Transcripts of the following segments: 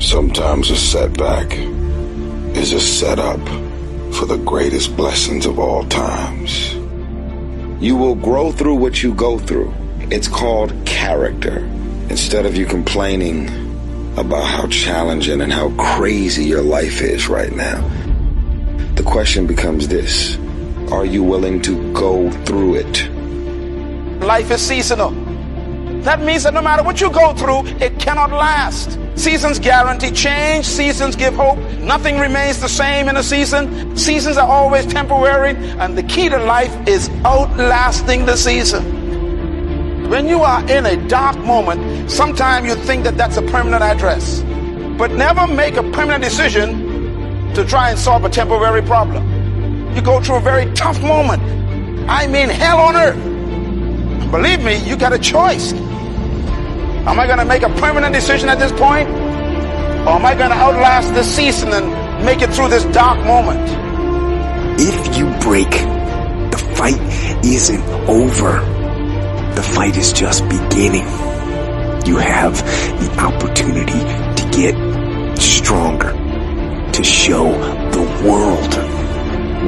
Sometimes a setback is a setup for the greatest blessings of all times. You will grow through what you go through. It's called character. Instead of you complaining about how challenging and how crazy your life is right now, the question becomes this Are you willing to go through it? Life is seasonal. That means that no matter what you go through, it cannot last. Seasons guarantee change. Seasons give hope. Nothing remains the same in a season. Seasons are always temporary. And the key to life is outlasting the season. When you are in a dark moment, sometimes you think that that's a permanent address. But never make a permanent decision to try and solve a temporary problem. You go through a very tough moment. I mean, hell on earth. Believe me, you got a choice. Am I going to make a permanent decision at this point? Or am I going to outlast this season and make it through this dark moment? If you break, the fight isn't over. The fight is just beginning. You have the opportunity to get stronger, to show the world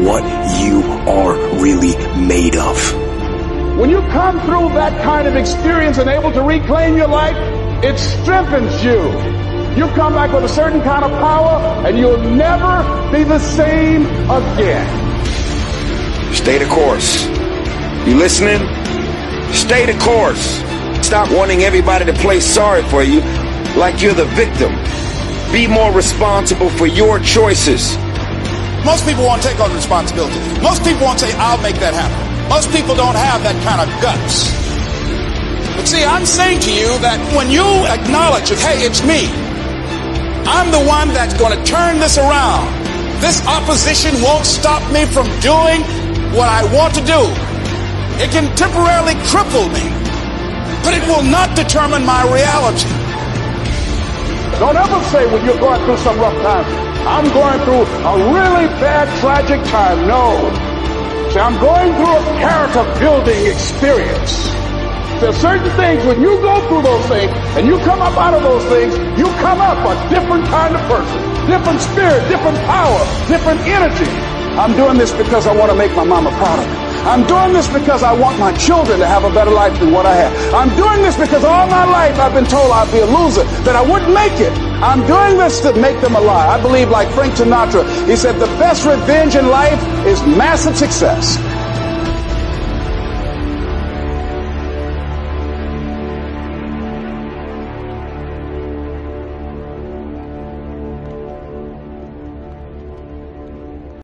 what you are really made of. When you come through that kind of experience and able to reclaim your life, it strengthens you. You come back with a certain kind of power and you'll never be the same again. Stay the course. You listening? Stay the course. Stop wanting everybody to play sorry for you like you're the victim. Be more responsible for your choices. Most people won't take on responsibility. Most people won't say, I'll make that happen. Most people don't have that kind of guts. But see, I'm saying to you that when you acknowledge that, hey, it's me, I'm the one that's going to turn this around. This opposition won't stop me from doing what I want to do. It can temporarily cripple me, but it will not determine my reality. Don't ever say when you're going through some rough times, I'm going through a really bad, tragic time. No. See, I'm going through a character building experience. There's certain things, when you go through those things and you come up out of those things, you come up a different kind of person, different spirit, different power, different energy. I'm doing this because I want to make my mama proud of me. I'm doing this because I want my children to have a better life than what I have. I'm doing this because all my life I've been told I'd be a loser, that I wouldn't make it. I'm doing this to make them alive. I believe like Frank Sinatra, he said the best revenge in life is massive success.